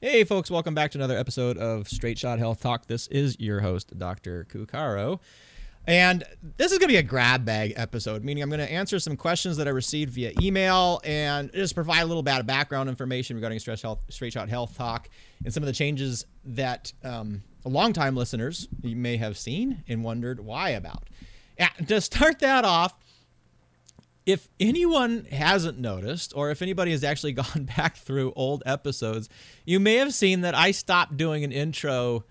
Hey, folks, welcome back to another episode of Straight Shot Health Talk. This is your host, Dr. Kukaro. And this is going to be a grab bag episode, meaning I'm going to answer some questions that I received via email and just provide a little bit of background information regarding Straight, health, straight Shot Health Talk and some of the changes that um, longtime listeners you may have seen and wondered why about. To start that off, if anyone hasn't noticed, or if anybody has actually gone back through old episodes, you may have seen that I stopped doing an intro.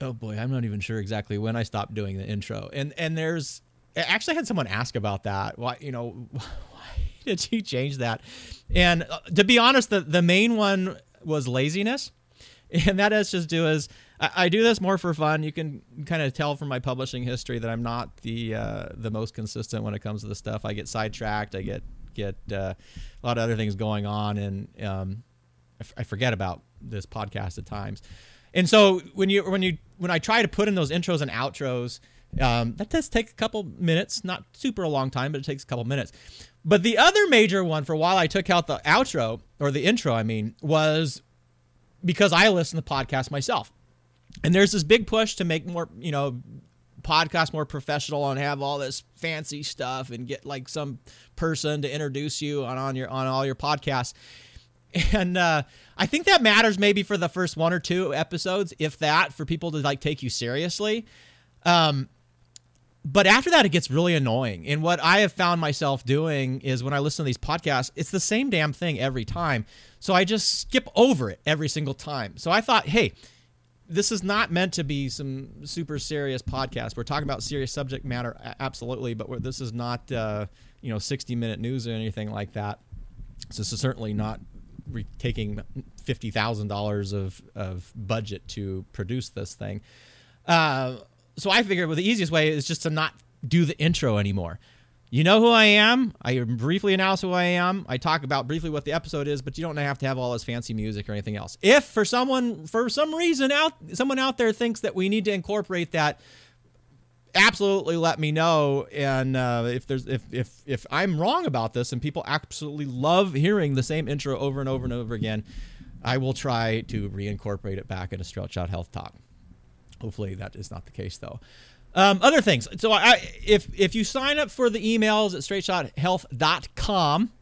Oh boy, I'm not even sure exactly when I stopped doing the intro. And and there's I actually had someone ask about that. Why you know why did you change that? And uh, to be honest, the the main one was laziness, and that has just do is I, I, do this more for fun. You can kind of tell from my publishing history that I'm not the uh, the most consistent when it comes to the stuff. I get sidetracked. I get get uh, a lot of other things going on, and um, I, f- I forget about this podcast at times. And so when you when you when I try to put in those intros and outros, um, that does take a couple minutes, not super a long time, but it takes a couple minutes. But the other major one for while I took out the outro or the intro, I mean, was because I listen to podcasts myself. And there's this big push to make more, you know, podcast more professional and have all this fancy stuff and get like some person to introduce you on, on your on all your podcasts. And uh, I think that matters maybe for the first one or two episodes, if that, for people to like take you seriously. Um, but after that, it gets really annoying. And what I have found myself doing is when I listen to these podcasts, it's the same damn thing every time. So I just skip over it every single time. So I thought, hey, this is not meant to be some super serious podcast. We're talking about serious subject matter, absolutely, but this is not uh, you know 60 minute news or anything like that. So this is certainly not re- taking fifty thousand dollars of of budget to produce this thing. Uh, so I figured well, the easiest way is just to not do the intro anymore. You know who I am. I briefly announce who I am. I talk about briefly what the episode is, but you don't have to have all this fancy music or anything else. If for someone, for some reason out, someone out there thinks that we need to incorporate that, absolutely let me know. And uh, if there's, if if if I'm wrong about this, and people absolutely love hearing the same intro over and over and over again, I will try to reincorporate it back into Straight Shot Health Talk. Hopefully that is not the case though. Um, other things. So I, if if you sign up for the emails at straightshothealth.com,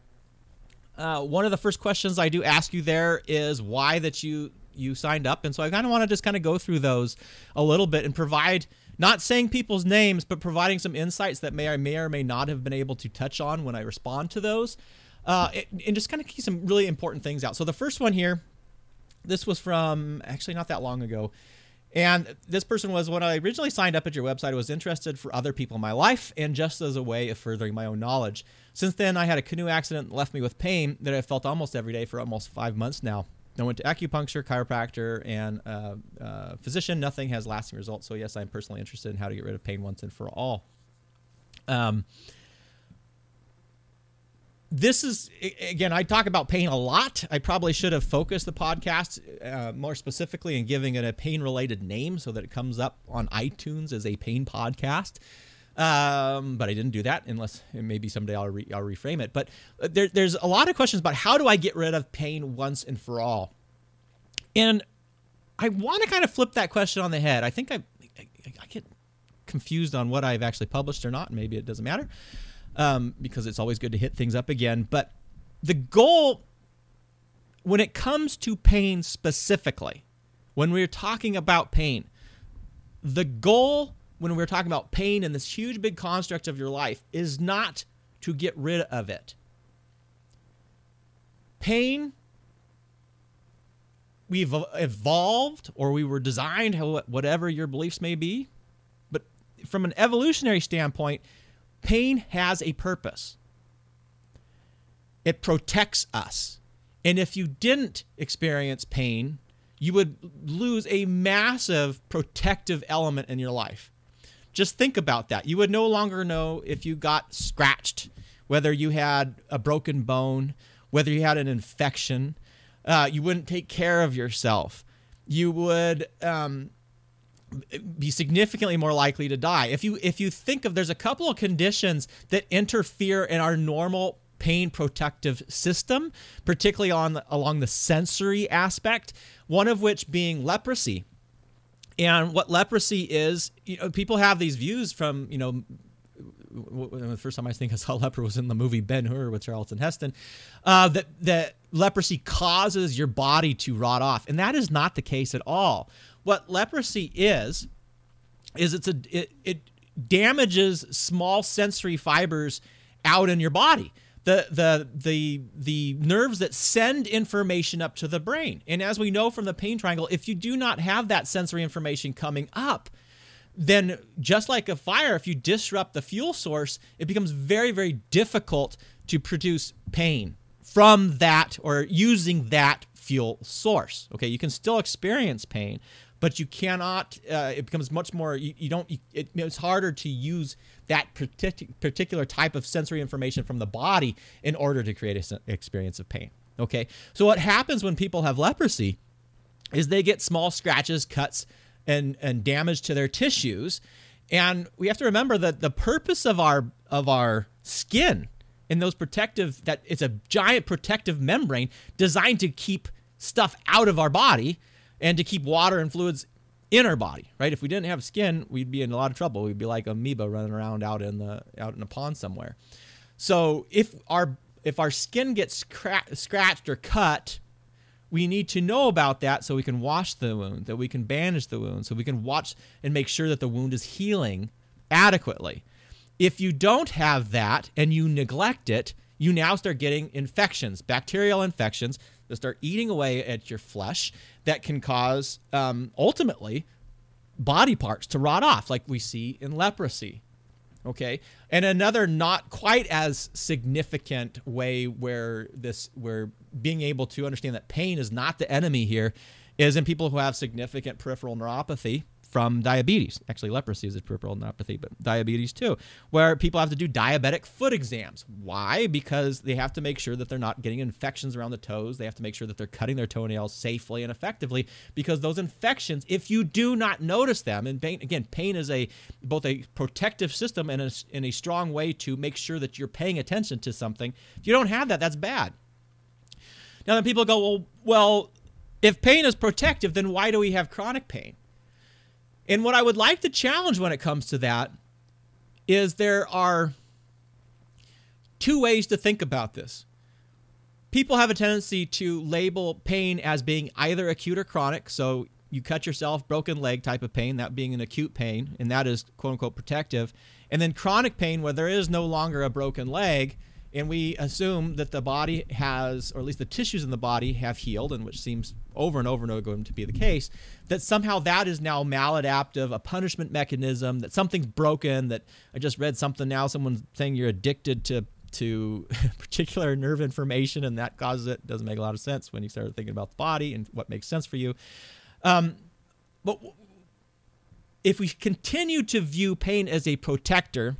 uh, one of the first questions I do ask you there is why that you you signed up, and so I kind of want to just kind of go through those a little bit and provide not saying people's names, but providing some insights that may or may or may not have been able to touch on when I respond to those, uh, and just kind of keep some really important things out. So the first one here, this was from actually not that long ago. And this person was when I originally signed up at your website, I was interested for other people in my life and just as a way of furthering my own knowledge. Since then, I had a canoe accident that left me with pain that I felt almost every day for almost five months now. I went to acupuncture, chiropractor, and uh, uh, physician. Nothing has lasting results. So, yes, I'm personally interested in how to get rid of pain once and for all. Um, this is again i talk about pain a lot. I probably should have focused the podcast uh, more specifically in giving it a pain related name so that it comes up on itunes as a pain podcast. Um, but i didn't do that unless maybe someday i'll, re- I'll reframe it. But uh, there, there's a lot of questions about how do i get rid of pain once and for all? And i want to kind of flip that question on the head. I think I, I, I get confused on what i've actually published or not. Maybe it doesn't matter um, because it's always good to hit things up again. But the goal, when it comes to pain specifically, when we're talking about pain, the goal when we're talking about pain and this huge big construct of your life is not to get rid of it. Pain, we've evolved or we were designed, whatever your beliefs may be. But from an evolutionary standpoint, Pain has a purpose. It protects us. And if you didn't experience pain, you would lose a massive protective element in your life. Just think about that. You would no longer know if you got scratched, whether you had a broken bone, whether you had an infection. Uh, you wouldn't take care of yourself. You would um, be significantly more likely to die. If you if you think of there's a couple of conditions that interfere in our normal pain protective system, particularly on the, along the sensory aspect, one of which being leprosy. And what leprosy is, you know, people have these views from, you know, the first time I think I saw leper was in the movie Ben Hur with Charlton Heston, uh, that that leprosy causes your body to rot off, and that is not the case at all. What leprosy is, is it's a it, it damages small sensory fibers out in your body. The, the the the nerves that send information up to the brain. And as we know from the pain triangle, if you do not have that sensory information coming up, then just like a fire, if you disrupt the fuel source, it becomes very, very difficult to produce pain from that or using that fuel source. Okay, you can still experience pain, but you cannot. Uh, it becomes much more. You, you don't. It, it's harder to use that particular type of sensory information from the body in order to create an experience of pain. Okay, so what happens when people have leprosy is they get small scratches, cuts and and damage to their tissues. And we have to remember that the purpose of our of our skin and those protective that it's a giant protective membrane designed to keep stuff out of our body and to keep water and fluids in our body, right? If we didn't have skin, we'd be in a lot of trouble. We'd be like amoeba running around out in the out in a pond somewhere. So if our if our skin gets cra- scratched or cut, we need to know about that so we can wash the wound, that we can bandage the wound, so we can watch and make sure that the wound is healing adequately. If you don't have that and you neglect it, you now start getting infections, bacterial infections that start eating away at your flesh that can cause um, ultimately body parts to rot off, like we see in leprosy. Okay. And another not quite as significant way where this where being able to understand that pain is not the enemy here is in people who have significant peripheral neuropathy from diabetes. Actually, leprosy is a peripheral neuropathy, but diabetes too, where people have to do diabetic foot exams. Why? Because they have to make sure that they're not getting infections around the toes. They have to make sure that they're cutting their toenails safely and effectively because those infections, if you do not notice them, and pain, again, pain is a both a protective system and a, and a strong way to make sure that you're paying attention to something. If you don't have that, that's bad. Now, then people go, well, well, if pain is protective, then why do we have chronic pain? And what I would like to challenge when it comes to that is there are two ways to think about this. People have a tendency to label pain as being either acute or chronic. So you cut yourself, broken leg type of pain, that being an acute pain, and that is quote unquote protective. And then chronic pain, where there is no longer a broken leg, and we assume that the body has, or at least the tissues in the body have healed, and which seems over and over and over going to be the case, that somehow that is now maladaptive, a punishment mechanism, that something's broken, that I just read something now, someone's saying you're addicted to to particular nerve information and that causes it. Doesn't make a lot of sense when you start thinking about the body and what makes sense for you. Um, but if we continue to view pain as a protector,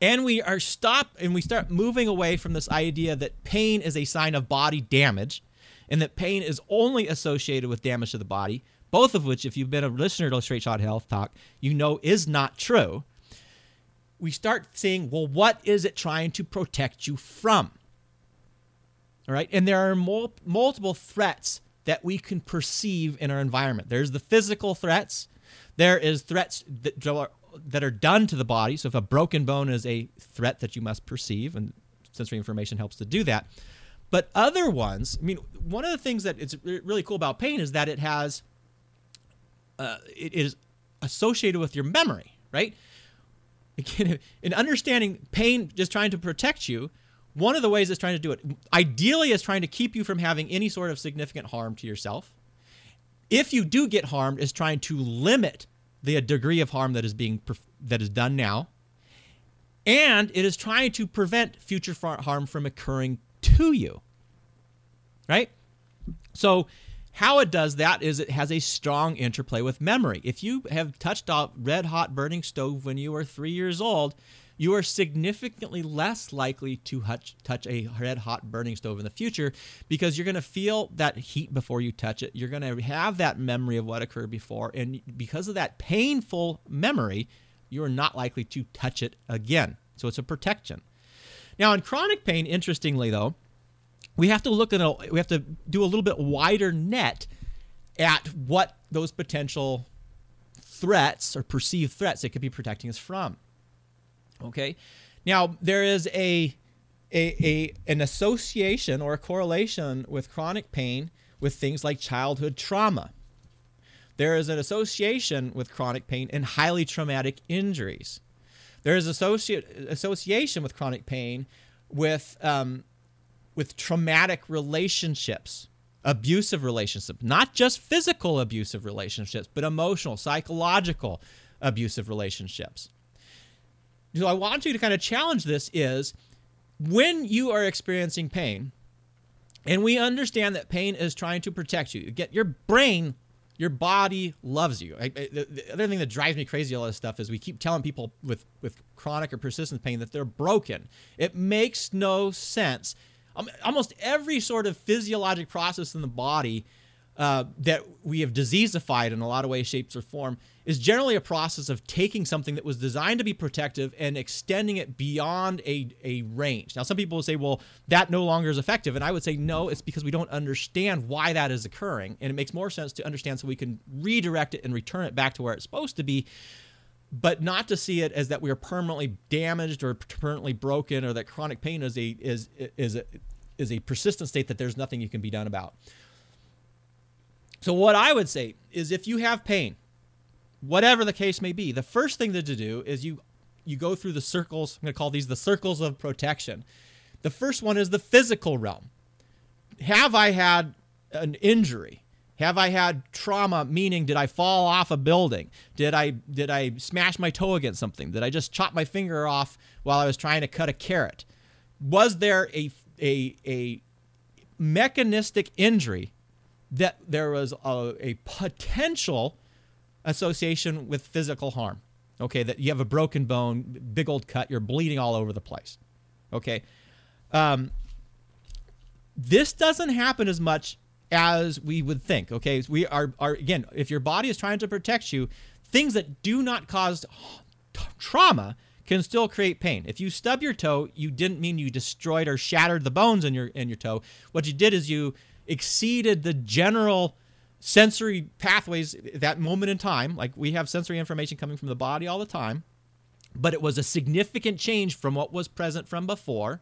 and we are stop and we start moving away from this idea that pain is a sign of body damage and that pain is only associated with damage to the body both of which if you've been a listener to straight shot health talk you know is not true. We start seeing well what is it trying to protect you from? All right? And there are mul- multiple threats that we can perceive in our environment. There's the physical threats. There is threats that that are done to the body. So if a broken bone is a threat that you must perceive, and sensory information helps to do that. But other ones, I mean, one of the things that is really cool about pain is that it has, uh, it is associated with your memory, right? Again, in understanding pain, just trying to protect you, one of the ways it's trying to do it, ideally, is trying to keep you from having any sort of significant harm to yourself. If you do get harmed, is trying to limit the degree of harm that is being that is done now, and it is trying to prevent future harm from occurring to you. Right? So how it does that is it has a strong interplay with memory. If you have touched a red hot burning stove when you were 3 years old, you are significantly less likely to touch a red hot burning stove in the future because you're going to feel that heat before you touch it. You're going to have that memory of what occurred before. And because of that painful memory, you are not likely to touch it again. So it's a protection. Now, in chronic pain, interestingly though, we have to look at a, we have to do a little bit wider net at what those potential threats or perceived threats it could be protecting us from. Okay, now there is a a, a an association or a correlation with chronic pain with things like childhood trauma. There is an association with chronic pain and highly traumatic injuries. There is associate, association with chronic pain with um, with traumatic relationships, abusive relationships, not just physical abusive relationships, but emotional, psychological abusive relationships. So I want you to kind of challenge this is when you are experiencing pain, and we understand that pain is trying to protect you. Get your brain, your body loves you. I, I, the, the, other thing that drives me crazy all this stuff is we keep telling people with with chronic or persistent pain that they're broken. It makes no sense. Almost every sort of physiologic process in the body uh, that we have diseasified in a lot of ways, shapes, or form is generally a process of taking something that was designed to be protective and extending it beyond a, a range. Now, some people will say, well, that no longer is effective. And I would say, no, it's because we don't understand why that is occurring. And it makes more sense to understand so we can redirect it and return it back to where it's supposed to be, but not to see it as that we are permanently damaged or permanently broken or that chronic pain is a, is, is a, is a persistent state that there's nothing you can be done about. So, what I would say is if you have pain, whatever the case may be, the first thing to do is you you go through the circles. I'm going to call these the circles of protection. The first one is the physical realm. Have I had an injury? Have I had trauma meaning did I fall off a building? Did I did I smash my toe against something? Did I just chop my finger off while I was trying to cut a carrot? Was there a a a mechanistic injury that there was a, a potential association with physical harm. Okay, that you have a broken bone, big old cut, you're bleeding all over the place. Okay, um, this doesn't happen as much as we would think. Okay, we are, are again, if your body is trying to protect you, things that do not cause trauma can still create pain. If you stub your toe, you didn't mean you destroyed or shattered the bones in your in your toe. What you did is you exceeded the general sensory pathways that moment in time. Like we have sensory information coming from the body all the time, but it was a significant change from what was present from before.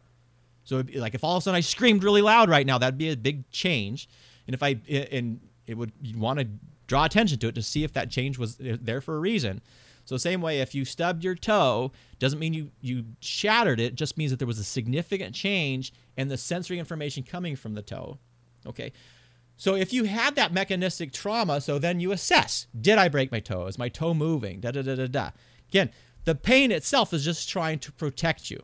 So, be like if all of a sudden I screamed really loud right now, that'd be a big change. And if I and it would you want to draw attention to it to see if that change was there for a reason. So same way, if you stubbed your toe, doesn't mean you you shattered it. Just means that there was a significant change in the sensory information coming from the toe. Okay. So if you had that mechanistic trauma, so then you assess: Did I break my toe? Is my toe moving? Da da da da da. Again, the pain itself is just trying to protect you,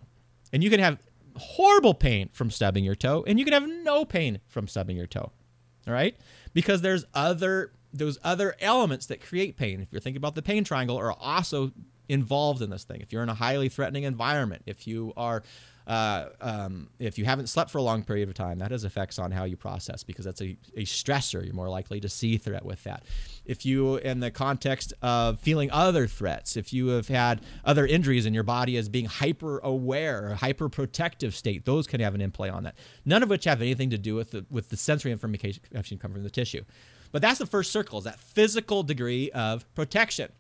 and you can have horrible pain from stubbing your toe, and you can have no pain from stubbing your toe. All right, because there's other those other elements that create pain. If you're thinking about the pain triangle, are also involved in this thing. If you're in a highly threatening environment, if you are uh, um, if you haven't slept for a long period of time, that has effects on how you process because that's a, a stressor. You're more likely to see threat with that. If you, in the context of feeling other threats, if you have had other injuries and your body is being hyper aware, hyper protective state, those can have an in-play on that. None of which have anything to do with the, with the sensory information coming from the tissue. But that's the first circle, is that physical degree of protection.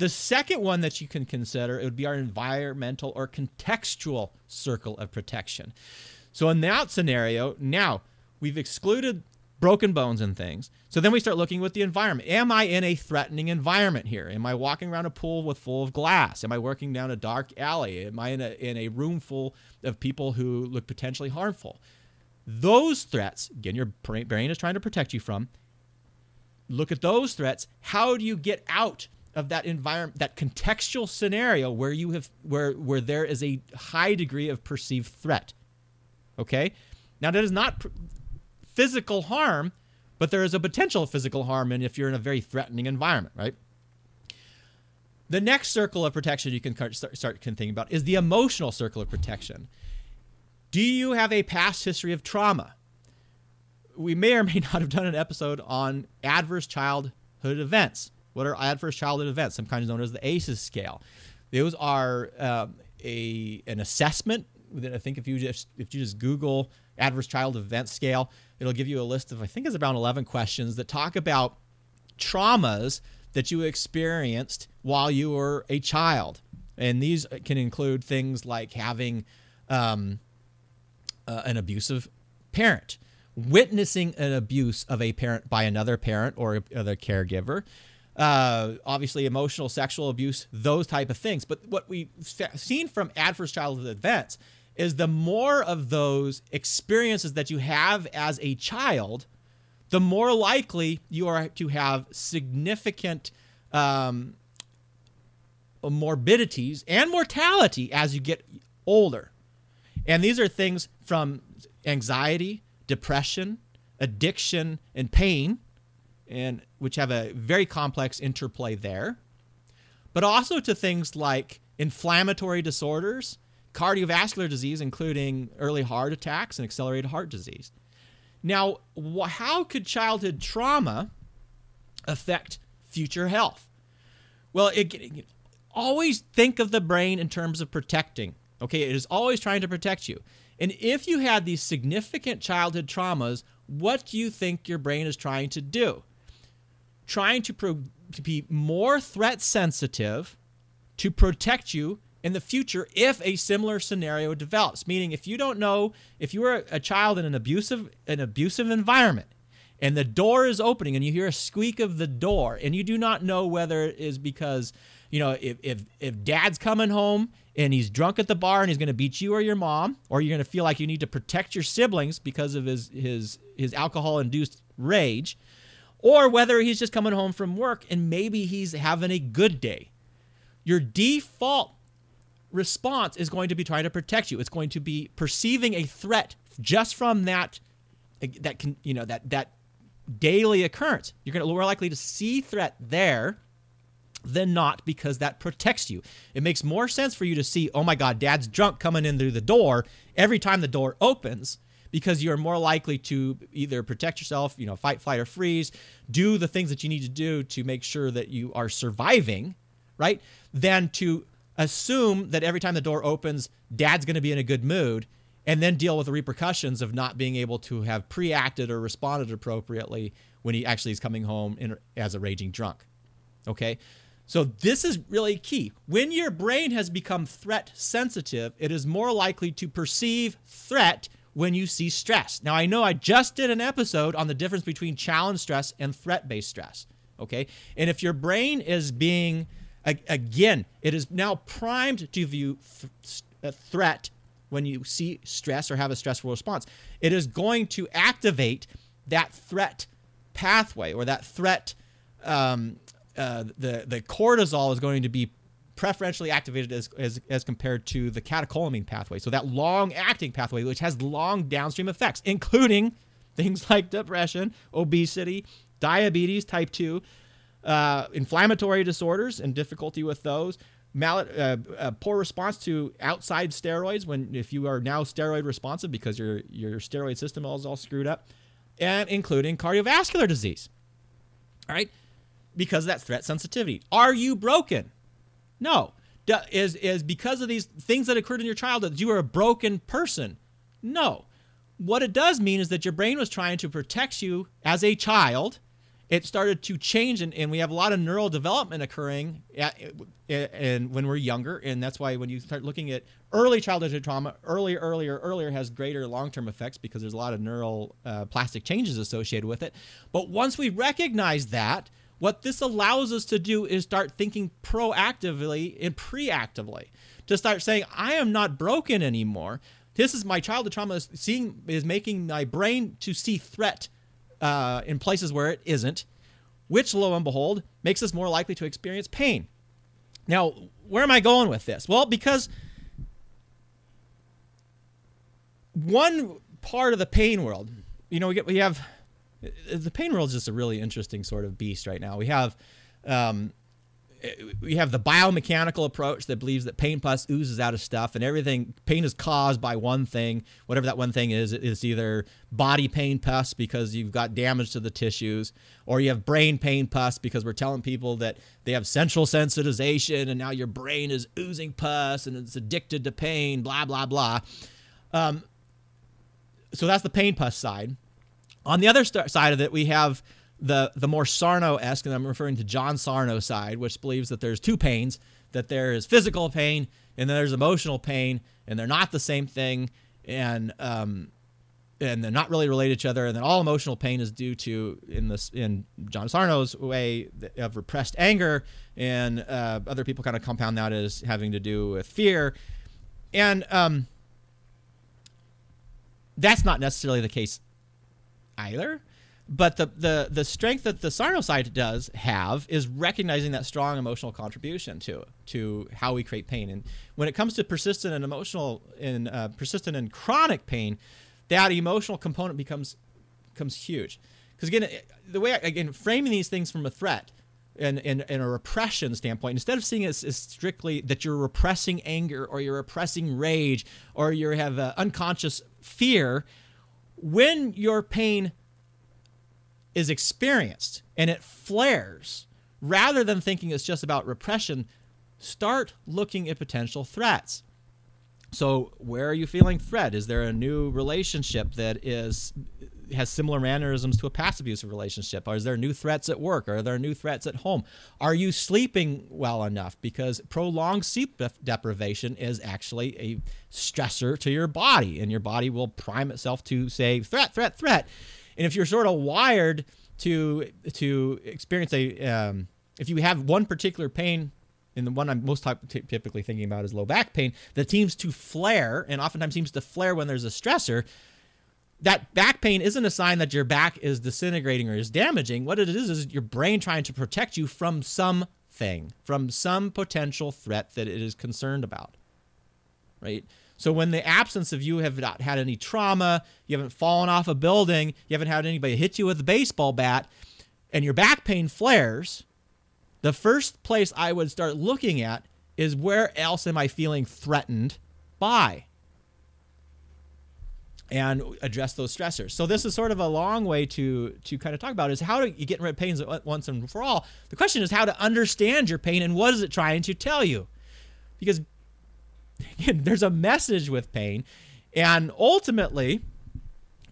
The second one that you can consider it would be our environmental or contextual circle of protection. So in that scenario, now we've excluded broken bones and things. So then we start looking with the environment. Am I in a threatening environment here? Am I walking around a pool with full of glass? Am I working down a dark alley? Am I in a in a room full of people who look potentially harmful? Those threats, again, your brain is trying to protect you from. Look at those threats. How do you get out of that environment that contextual scenario where you have where where there is a high degree of perceived threat okay? Now that is not pr- physical harm but there is a potential physical harm and if you're in a very threatening environment right? The next circle of protection you can start, start thinking about is the emotional circle of protection. Do you have a past history of trauma? We may or may not have done an episode on adverse childhood events what are adverse childhood events? Sometimes known as the ACEs scale. Those are um, a an assessment that I think if you just if you just Google adverse child event scale, it'll give you a list of I think it's about 11 questions that talk about traumas that you experienced while you were a child, and these can include things like having um, uh, an abusive parent, witnessing an abuse of a parent by another parent or other caregiver. Uh, obviously, emotional, sexual abuse, those type of things. But what we've seen from adverse childhood events is the more of those experiences that you have as a child, the more likely you are to have significant um, morbidities and mortality as you get older. And these are things from anxiety, depression, addiction, and pain, and which have a very complex interplay there. But also to things like inflammatory disorders, cardiovascular disease, including early heart attacks and accelerated heart disease. Now, how could childhood trauma affect future health? Well, it, it, always think of the brain in terms of protecting. Okay, it is always trying to protect you. And if you had these significant childhood traumas, what do you think your brain is trying to do? Trying to, pro- to be more threat sensitive to protect you in the future if a similar scenario develops. Meaning, if you don't know, if you are a child in an abusive an abusive environment, and the door is opening, and you hear a squeak of the door, and you do not know whether it is because you know if if if dad's coming home and he's drunk at the bar and he's going to beat you or your mom, or you're going to feel like you need to protect your siblings because of his his his alcohol induced rage, or whether he's just coming home from work and maybe he's having a good day. Your default response is going to be trying to protect you. It's going to be perceiving a threat just from that that can you know that that daily occurrence. You're going to more likely to see threat there than not because that protects you. It makes more sense for you to see, oh my God, dad's drunk coming in through the door every time the door opens because you're more likely to either protect yourself, you know, fight, flight, or freeze, do the things that you need to do to make sure that you are surviving, right? Than to assume that every time the door opens, dad's going to be in a good mood and then deal with the repercussions of not being able to have pre-acted or responded appropriately when he actually is coming home in, as a raging drunk. Okay? So this is really key. When your brain has become threat sensitive, it is more likely to perceive threat when you see stress. Now I know I just did an episode on the difference between challenge stress and threat-based stress, okay? And if your brain is being Again, it is now primed to view th- a threat when you see stress or have a stressful response. It is going to activate that threat pathway or that threat. Um, uh, the the cortisol is going to be preferentially activated as, as, as compared to the catecholamine pathway. So that long acting pathway, which has long downstream effects, including things like depression, obesity, diabetes type 2, uh, inflammatory disorders and difficulty with those. Mal- uh, uh, poor response to outside steroids when if you are now steroid responsive because your your steroid system is all screwed up, and including cardiovascular disease. All right, because of that threat sensitivity. Are you broken? No. Is is because of these things that occurred in your childhood you are a broken person? No. What it does mean is that your brain was trying to protect you as a child it started to change and, and we have a lot of neural development occurring at, and when we're younger and that's why when you start looking at early childhood trauma earlier earlier earlier has greater long-term effects because there's a lot of neural uh, plastic changes associated with it but once we recognize that what this allows us to do is start thinking proactively and preactively to start saying i am not broken anymore this is my childhood trauma is seeing is making my brain to see threat uh, in places where it isn't, which, lo and behold, makes us more likely to experience pain. Now, where am I going with this? Well, because one part of the pain world, you know, we get we have the pain world is just a really interesting sort of beast right now. We have um, we have the biomechanical approach that believes that pain pus oozes out of stuff and everything pain is caused by one thing. Whatever that one thing is it's either body pain pus because you've got damage to the tissues or you have brain pain pus because we're telling people that they have central sensitization and now your brain is oozing pus and it's addicted to pain blah blah blah. Um, so that's the pain pus side on the other st- side of it we have the the more Sarno-esque, and I'm referring to John Sarno side, which believes that there's two pains, that there is physical pain and then there's emotional pain, and they're not the same thing, and um, and they're not really related to each other, and then all emotional pain is due to in this in John Sarno's way of repressed anger, and uh, other people kind of compound that as having to do with fear, and um, that's not necessarily the case either but the, the the strength that the Sarno side does have is recognizing that strong emotional contribution to to how we create pain. And when it comes to persistent and emotional and uh, persistent and chronic pain, that emotional component becomes becomes huge. Because again, the way I, again framing these things from a threat and in, in, a repression standpoint, instead of seeing it as, as, strictly that you're repressing anger or you're repressing rage or you have uh, unconscious fear, when your pain is experienced and it flares, rather than thinking it's just about repression, start looking at potential threats. So, where are you feeling threat? Is there a new relationship that is has similar mannerisms to a past abusive relationship? Is there new threats at work? Are there new threats at home? Are you sleeping well enough? Because prolonged sleep deprivation is actually a stressor to your body, and your body will prime itself to say threat, threat, threat. And if you're sort of wired to to experience a um, if you have one particular pain and the one I'm most typically thinking about is low back pain that seems to flare and oftentimes seems to flare when there's a stressor that back pain isn't a sign that your back is disintegrating or is damaging what it is is your brain trying to protect you from something from some potential threat that it is concerned about right so when the absence of you have not had any trauma, you haven't fallen off a building, you haven't had anybody hit you with a baseball bat, and your back pain flares, the first place I would start looking at is where else am I feeling threatened by? And address those stressors. So this is sort of a long way to to kind of talk about is how you get rid of pains once and for all. The question is how to understand your pain and what is it trying to tell you? Because there's a message with pain, and ultimately,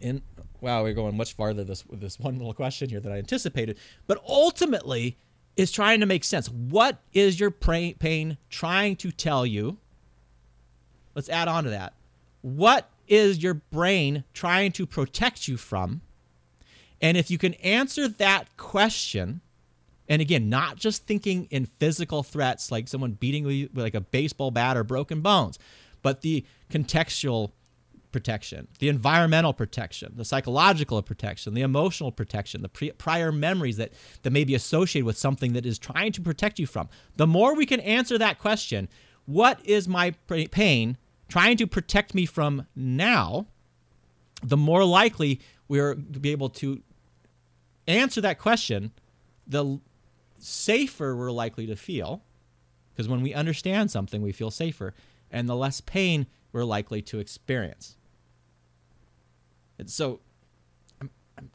in wow, we're going much farther this this one little question here that I anticipated. But ultimately, is trying to make sense. What is your pain trying to tell you? Let's add on to that. What is your brain trying to protect you from? And if you can answer that question, and again, not just thinking in physical threats like someone beating you with like a baseball bat or broken bones, but the contextual protection, the environmental protection, the psychological protection, the emotional protection, the pre- prior memories that, that may be associated with something that is trying to protect you from. The more we can answer that question, what is my pain trying to protect me from now, the more likely we're to be able to answer that question, the safer we're likely to feel, because when we understand something, we feel safer, and the less pain we're likely to experience. And so, I'm, I'm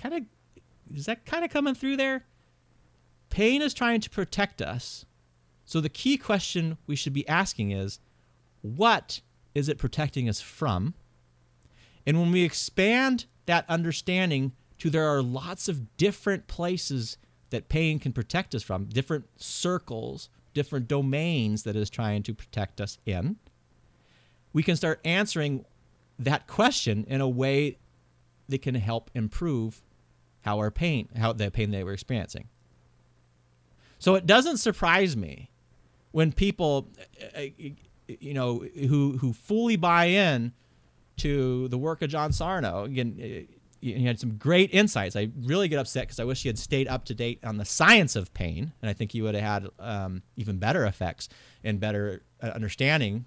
kind of, is that kind of coming through there? Pain is trying to protect us. So the key question we should be asking is, what is it protecting us from? And when we expand that understanding to there are lots of different places that pain can protect us from, different circles, different domains that is trying to protect us in, we can start answering that question in a way that can help improve how our pain, how the pain that we're experiencing. So it doesn't surprise me when people, you know, who who fully buy in to the work of John Sarno. Again, he had some great insights. I really get upset because I wish he had stayed up to date on the science of pain, and I think he would have had um, even better effects and better uh, understanding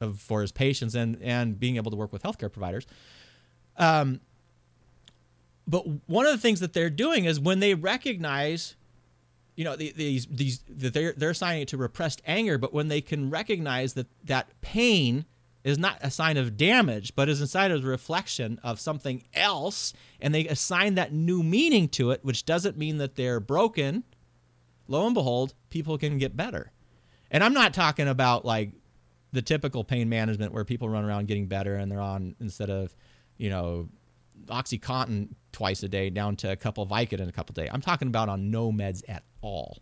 of for his patients and and being able to work with healthcare providers. Um, but one of the things that they're doing is when they recognize you know these these they're they're assigning it to repressed anger, but when they can recognize that that pain is not a sign of damage, but is inside of a reflection of something else, and they assign that new meaning to it, which doesn't mean that they're broken. Lo and behold, people can get better. And I'm not talking about like the typical pain management where people run around getting better and they're on instead of, you know, OxyContin twice a day down to a couple of Vicodin a couple of days. I'm talking about on no meds at all.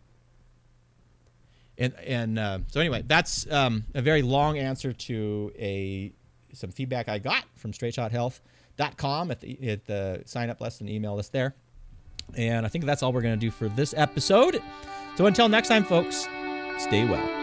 And and uh, so anyway, that's um, a very long answer to a some feedback I got from StraightShotHealth.com at the at the sign up list and email list there. And I think that's all we're going to do for this episode. So until next time, folks, stay well.